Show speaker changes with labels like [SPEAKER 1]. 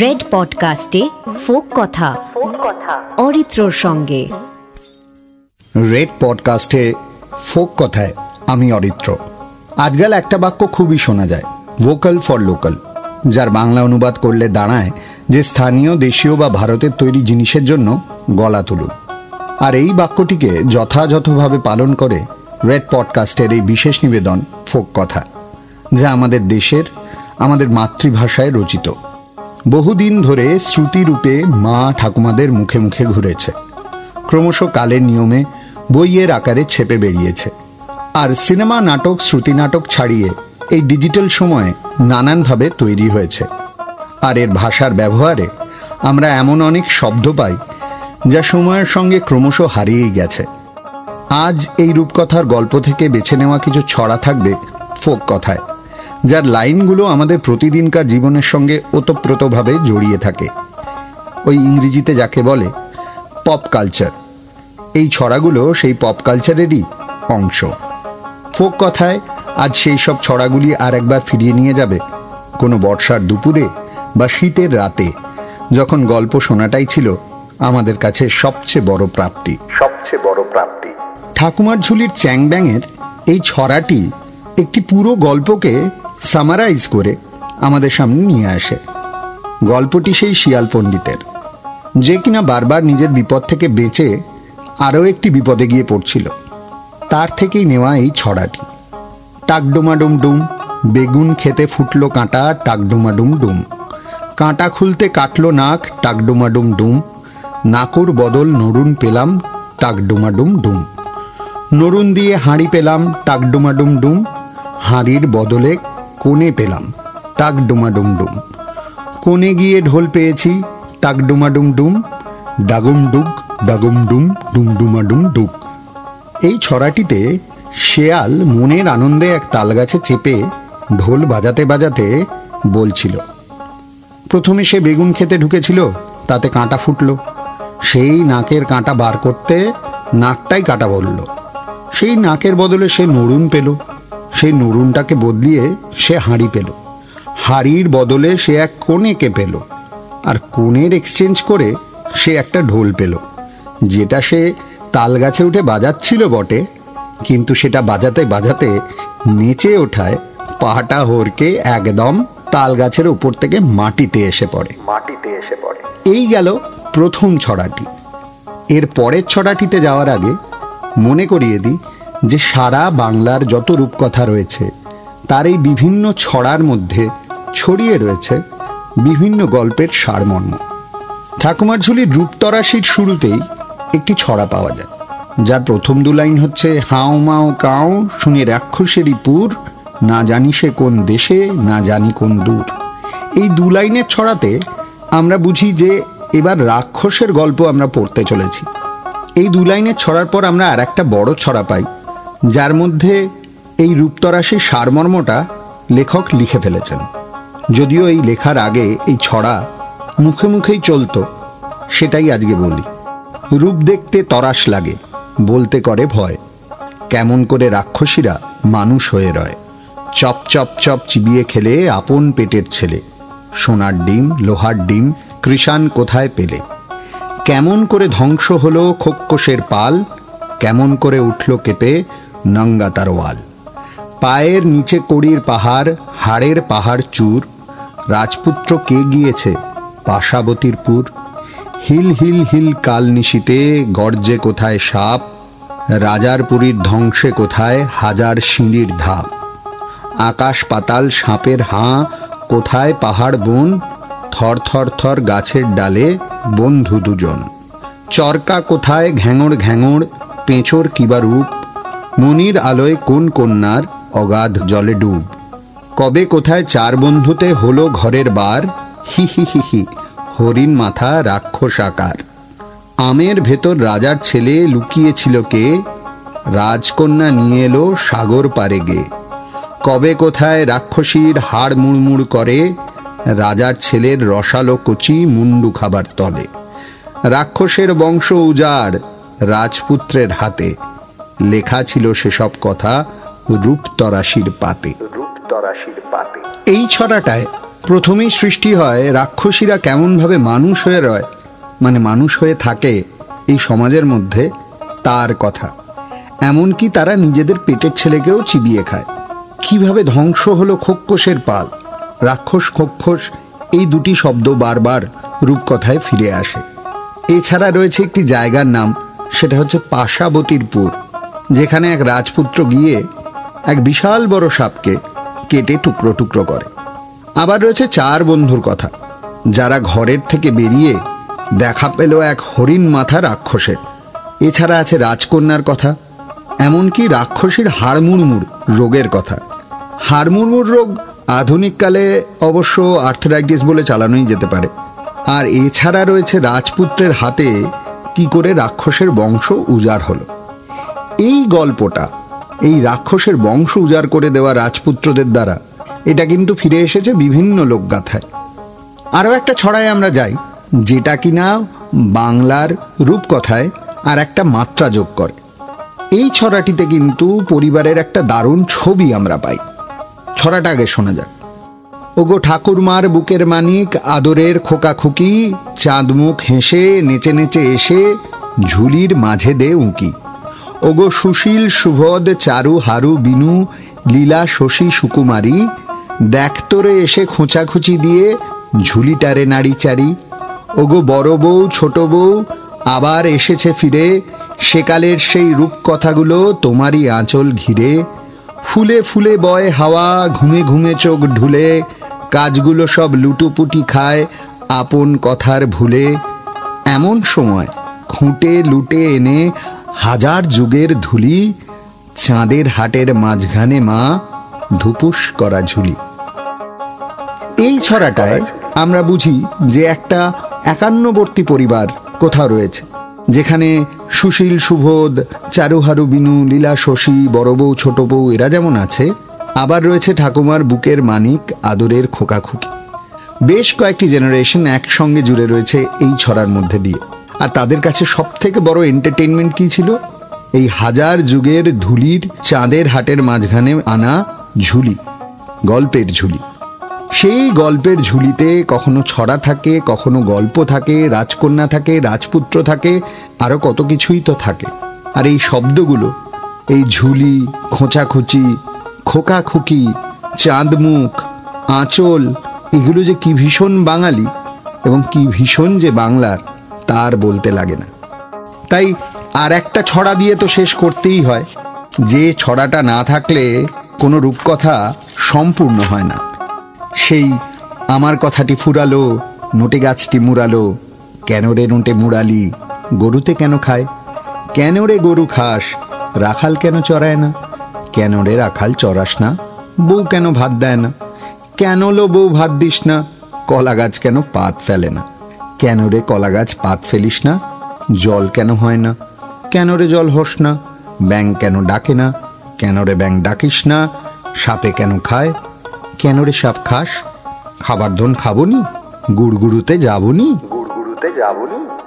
[SPEAKER 1] Red পডকাস্টে folk কথা, অরিত্রর সঙ্গে।
[SPEAKER 2] Red পডকাস্টে folk কথায় আমি অরিত্র। আজকাল একটা বাক্য খুবই শোনা যায়, ভোকাল ফর লোকাল, যার বাংলা অনুবাদ করলে দাঁড়ায় যে স্থানীয়, দেশীয় বা ভারতের তৈরি জিনিসের জন্য গলা তুলুন। আর এই বাক্যটিকে যথাযথভাবে পালন করে রেড পডকাস্টের এই বিশেষ নিবেদন ফোক কথা, যা আমাদের দেশের আমাদের মাতৃভাষায় রচিত। বহুদিন ধরে শ্রুতিরূপে মা ঠাকুমাদের মুখে মুখে ঘুরেছে। ক্রমশ কালের নিয়মে বইয়ের আকারে ছেপে বেরিয়েছে। আর সিনেমা নাটক, শ্রুতি নাটক ছাড়িয়ে এই ডিজিটাল সময়ে নানানভাবে তৈরি হয়েছে। আর এর ভাষার ব্যবহারে আমরা এমন অনেক শব্দ পাই যা সময়ের সঙ্গে ক্রমশ হারিয়েই গেছে। আজ এই রূপকথার গল্প থেকে বেছে নেওয়া কিছু ছড়া থাকবে ফোক কথায়। যার লাইনগুলো আমাদের প্রতিদিনকার জীবনের সঙ্গে ওতপ্রোতভাবে জড়িয়ে থাকে। ওই ইংরেজিতে যাকে বলে পপ কালচার। এই ছড়াগুলো সেই পপ কালচারেরই অংশ। ফোক কথায় আজ সেই সব ছড়াগুলি আর একবার ফিরিয়ে নিয়ে যাবে কোনো বর্ষার দুপুরে বা শীতের রাতে যখন গল্প শোনাটাই ছিল আমাদের কাছে সবচেয়ে বড় প্রাপ্তি।
[SPEAKER 3] সবচেয়ে বড় প্রাপ্তি।
[SPEAKER 2] ঠাকুমার ঝুলির চ্যাংব্যাঙের এই ছড়াটি একটি পুরো গল্পকে সামারাইজ করে আমাদের সামনে নিয়ে আসে। গল্পটি সেই শিয়াল পণ্ডিতের। যে কিনা বারবার নিজের বিপদ থেকে বেঁচে আরও একটি বিপদে গিয়ে পড়ছিল। তার থেকেই নেওয়া এই ছড়াটি। টাকডুমাডুম ডুম বেগুন খেতে ফুটলো কাঁটা টাকডুমাডুম ডুম কাঁটা খুলতে কাটলো নাক টাকডুমাডুম ডুম নাকুর বদল নরুন পেলাম টাকডুমাডুম ডুম নরুন দিয়ে হাঁড়ি পেলাম টাকডুমাডুম ডুম হাঁড়ির বদলে কোণে পেলাম টাক ডুমাডুম ডুম কোণে গিয়ে ঢোল পেয়েছি টাক ডুমাডুম ডুম ডাগুম ডুক ডাগুম ডুম ডুম ডুমাডুম ডুক এই ছড়াটিতে শেয়াল মনের আনন্দে এক তালগাছে চেপে ঢোল বাজাতে বাজাতে বলছিল, প্রথমে সে বেগুন খেতে ঢুকেছিল, তাতে কাঁটা ফুটলো। সেই নাকের কাঁটা বার করতে নাকটাই কাটা বলল। সেই নাকের বদলে সে নরুন পেল। সেই নরুনটাকে বদলিয়ে সে হাঁড়ি পেল। হাঁড়ির বদলে সে এক কোণেকে পেল আর কোণের এক্সচেঞ্জ করে সে একটা ঢোল পেল। যেটা সে তাল গাছে উঠে বাজাচ্ছিল বটে কিন্তু সেটা বাজাতে বাজাতে নেচে ওঠায় পাহাটা হরকে একদম তাল গাছের উপর থেকে মাটিতে এসে পড়ে।
[SPEAKER 3] মাটিতে এসে পড়ে।
[SPEAKER 2] এই গেল প্রথম ছড়াটি। এর পরের ছড়াটিতে যাওয়ার আগে মনে করিয়ে দিই যে সারা বাংলার যত রূপকথা রয়েছে তার এই বিভিন্ন ছড়ার মধ্যে ছড়িয়ে রয়েছে বিভিন্ন গল্পের সারমর্ম। ঠাকুমার ঝুলির রূপতরাশির শুরুতেই একটি ছড়া পাওয়া যায়, যার প্রথম দু লাইন হচ্ছে, হাও মাও কাও, শুনে রাক্ষসেরই পুর, না জানি সে কোন দেশে, না জানি কোন দূর। এই দু লাইনের ছড়াতে আমরা বুঝি যে এবার রাক্ষসের গল্প আমরা পড়তে চলেছি। এই দু লাইনের ছড়ার পর আমরা আর একটা বড় ছড়া পাই যার মধ্যে এই রূপতরাশির সারমর্মটা লেখক লিখে ফেলেছেন। যদিও এই লেখার আগে এই ছড়া মুখে মুখেই চলতো, সেটাই আজকে বলি। রূপ দেখতে তরাস লাগে, বলতে করে ভয়। কেমন করে রাক্ষসীরা মানুষ হয়ে রয়। চপ চপ চপ চিবিয়ে খেলে আপন পেটের ছেলে। সোনার ডিম, লোহার ডিম, কৃষাণ কোথায় পেলে? কেমন করে ধ্বংস হলো খোক্কসের পাল? কেমন করে উঠল কেঁপে? নঙ্গা তারওয়াল। পায়ের নিচে কড়ির পাহাড়, হাড়ের পাহাড় চুর। রাজপুত্র কে গিয়েছে? পাশাবতীর পুর হিল হিল হিল কাল নিশিতে গর্জে কোথায় সাপ? রাজার পুরীর ধ্বংসে কোথায় হাজার সিঁড়ির ধাপ? আকাশ পাতাল সাপের হাঁ, কোথায় পাহাড় বন? থর থর থর গাছের ডালে বন্ধু দুজন। চরকা কোথায় ঘ্যাঙড় ঘ্যাঙড় পেঁচোর কিবা রূপ? মনির আলোয় কোন কন্যার অগাধ জলে ডুব। কবে কোথায় চার বন্ধুতে হলো ঘরের বার? হি হি হি হি, হরিণ মাথা রাক্ষস আকার। আমের ভেতর রাজার ছেলে লুকিয়েছিল কে? রাজকন্যা নিয়ে এলো সাগর পারে গে। কবে কোথায় রাক্ষসীর হাড় মুড়মুড় করে? রাজার ছেলের রসালো কচি মুন্ডু খাবার তলে। রাক্ষসের বংশ উজাড়, রাজপুত্রের হাতে। লেখা ছিল সেসব কথা রূপতরাশির পাতে।
[SPEAKER 3] রূপতরাশির পাতে।
[SPEAKER 2] এই ছড়াটায় প্রথমেই সৃষ্টি হয় রাক্ষসীরা কেমনভাবে মানুষ হয়ে রয় মানে মানুষ হয়ে থাকে এই সমাজের মধ্যে তার কথা। এমনকি তারা নিজেদের পেটের ছেলেকেও চিবিয়ে খায়। কীভাবে ধ্বংস হলো খোক্ষসের পাল? রাক্ষস খোক্ষস এই দুটি শব্দ বারবার রূপকথায় ফিরে আসে। এছাড়া রয়েছে একটি জায়গার নাম সেটা হচ্ছে পাশাবতীরপুর। যেখানে এক রাজপুত্র গিয়ে এক বিশাল বড় সাপকে কেটে টুকরো টুকরো করে। আবার রয়েছে চার বন্ধুর কথা। যারা ঘরের থেকে বেরিয়ে দেখা পেল এক হরিণ মাথা রাক্ষসের। এছাড়া আছে রাজকন্যার কথা, এমনকি রাক্ষসীর হাড়মুড়মুড় রোগের কথা। হাড়মুড়মুড় রোগ আধুনিককালে অবশ্য আর্থরাইটিস বলে চালানোই যেতে পারে। আর এছাড়া রয়েছে রাজপুত্রের হাতে কি করে রাক্ষসের বংশ উজাড় হলো। এই গল্পটা, এই রাক্ষসের বংশ উজাড় করে দেওয়া রাজপুত্রদের দ্বারা, এটা কিন্তু ফিরে এসেছে বিভিন্ন লোকগাথায়। আরও একটা ছড়ায় আমরা যাই, যেটা কিনা বাংলার রূপকথায় আর একটা মাত্রা যোগ করে। এই ছড়াটিতে কিন্তু পরিবারের একটা দারুণ ছবি আমরা পাই। ছড়াটা আগে শোনা যাক। ওগো ঠাকুরমার বুকের মানিক, আদরের খোকাখুকি চাঁদমুখ হেসে, নেচে নেচে এসে, ঝুলির মাঝে দে উঁকি। ওগো সুশীল সুভদ, চারু হারু বিনু, লীলা শশী সুকুমারী, দেখ তোরে এসে খোঁচাখুচি দিয়ে ঝুলিটারে নাড়ি চারি ওগো বড় বউ, ছোট বউ, আবার এসেছে ফিরে, সেকালের সেই রূপকথাগুলো তোমারই আঁচল ঘিরে। ফুলে ফুলে বয় হাওয়া, ঘুমে ঘুমে চোখ ঢুলে, কাজগুলো সব লুটুপুটি খায় আপন কথার ভুলে। এমন সময় খুঁটে লুটে এনে হাজার যুগের ধুলি, চাঁদের হাটের মাঝখানে মা ধুপুস করা ঝুলি। এই ছড়াটায় আমরা বুঝি যে একটা একান্নবর্তী পরিবার কোথাও রয়েছে, যেখানে সুশীল সুবোধ, চারুহারু বিনু, লীলা শশী, বড় বউ, ছোট বউ, এরা যেমন আছে, আবার রয়েছে ঠাকুমার বুকের মানিক, আদরের খোকাখুকি। বেশ কয়েকটি জেনারেশন একসঙ্গে জুড়ে রয়েছে এই ছড়ার মধ্যে দিয়ে। আর তাদের কাছে সব থেকে বড় এন্টারটেনমেন্ট কি ছিল? এই হাজার যুগের ধুলির চাঁদের হাটের মাঝখানে আনা ঝুলি, গল্পের ঝুলি। সেই গল্পের ঝুলিতে কখনো ছড়া থাকে, কখনো গল্প থাকে, রাজকন্যা থাকে, রাজপুত্র থাকে, আরও কত কিছুই তো থাকে। আর এই শব্দগুলো, এই ঝুলি, খোঁচাখুচি, খোকাখুকি, চাঁদমুখ, আঁচল, এগুলো যে কি ভীষণ বাঙালি এবং কি ভীষণ যে বাংলার তার বলতে লাগে না। তাই আর একটা ছড়া দিয়ে তো শেষ করতেই হয়। যে ছড়াটা না থাকলে কোনো রূপকথা সম্পূর্ণ হয় না। সেই আমার কথাটি ফুরালো, নোটে গাছটি মুড়ালো, কেন রে নোটে মুড়ালি, গরুতে কেন খায়? কেন রে গরু খাস, রাখাল কেন চড়ায় না? কেন রে রাখাল চড়াস না? বউ কেন ভাত দেয় না? কেন লো বউ ভাত দিস না? কলা গাছ কেন পাত ফেলে না? কেন রে কলা গাছ পাত ফেলিস না? জল কেন হয় না? কেন রে জল হস না? ব্যাং কেন ডাকে না? কেন রে ব্যাং ডাকিস না? সাপে কেন খায়? কেন রে সাপ খাস? খাবার ধন খাবনি? গুড়গুড়ুতে যাবনি?
[SPEAKER 3] গুড়গুড়ুতে যাবনি?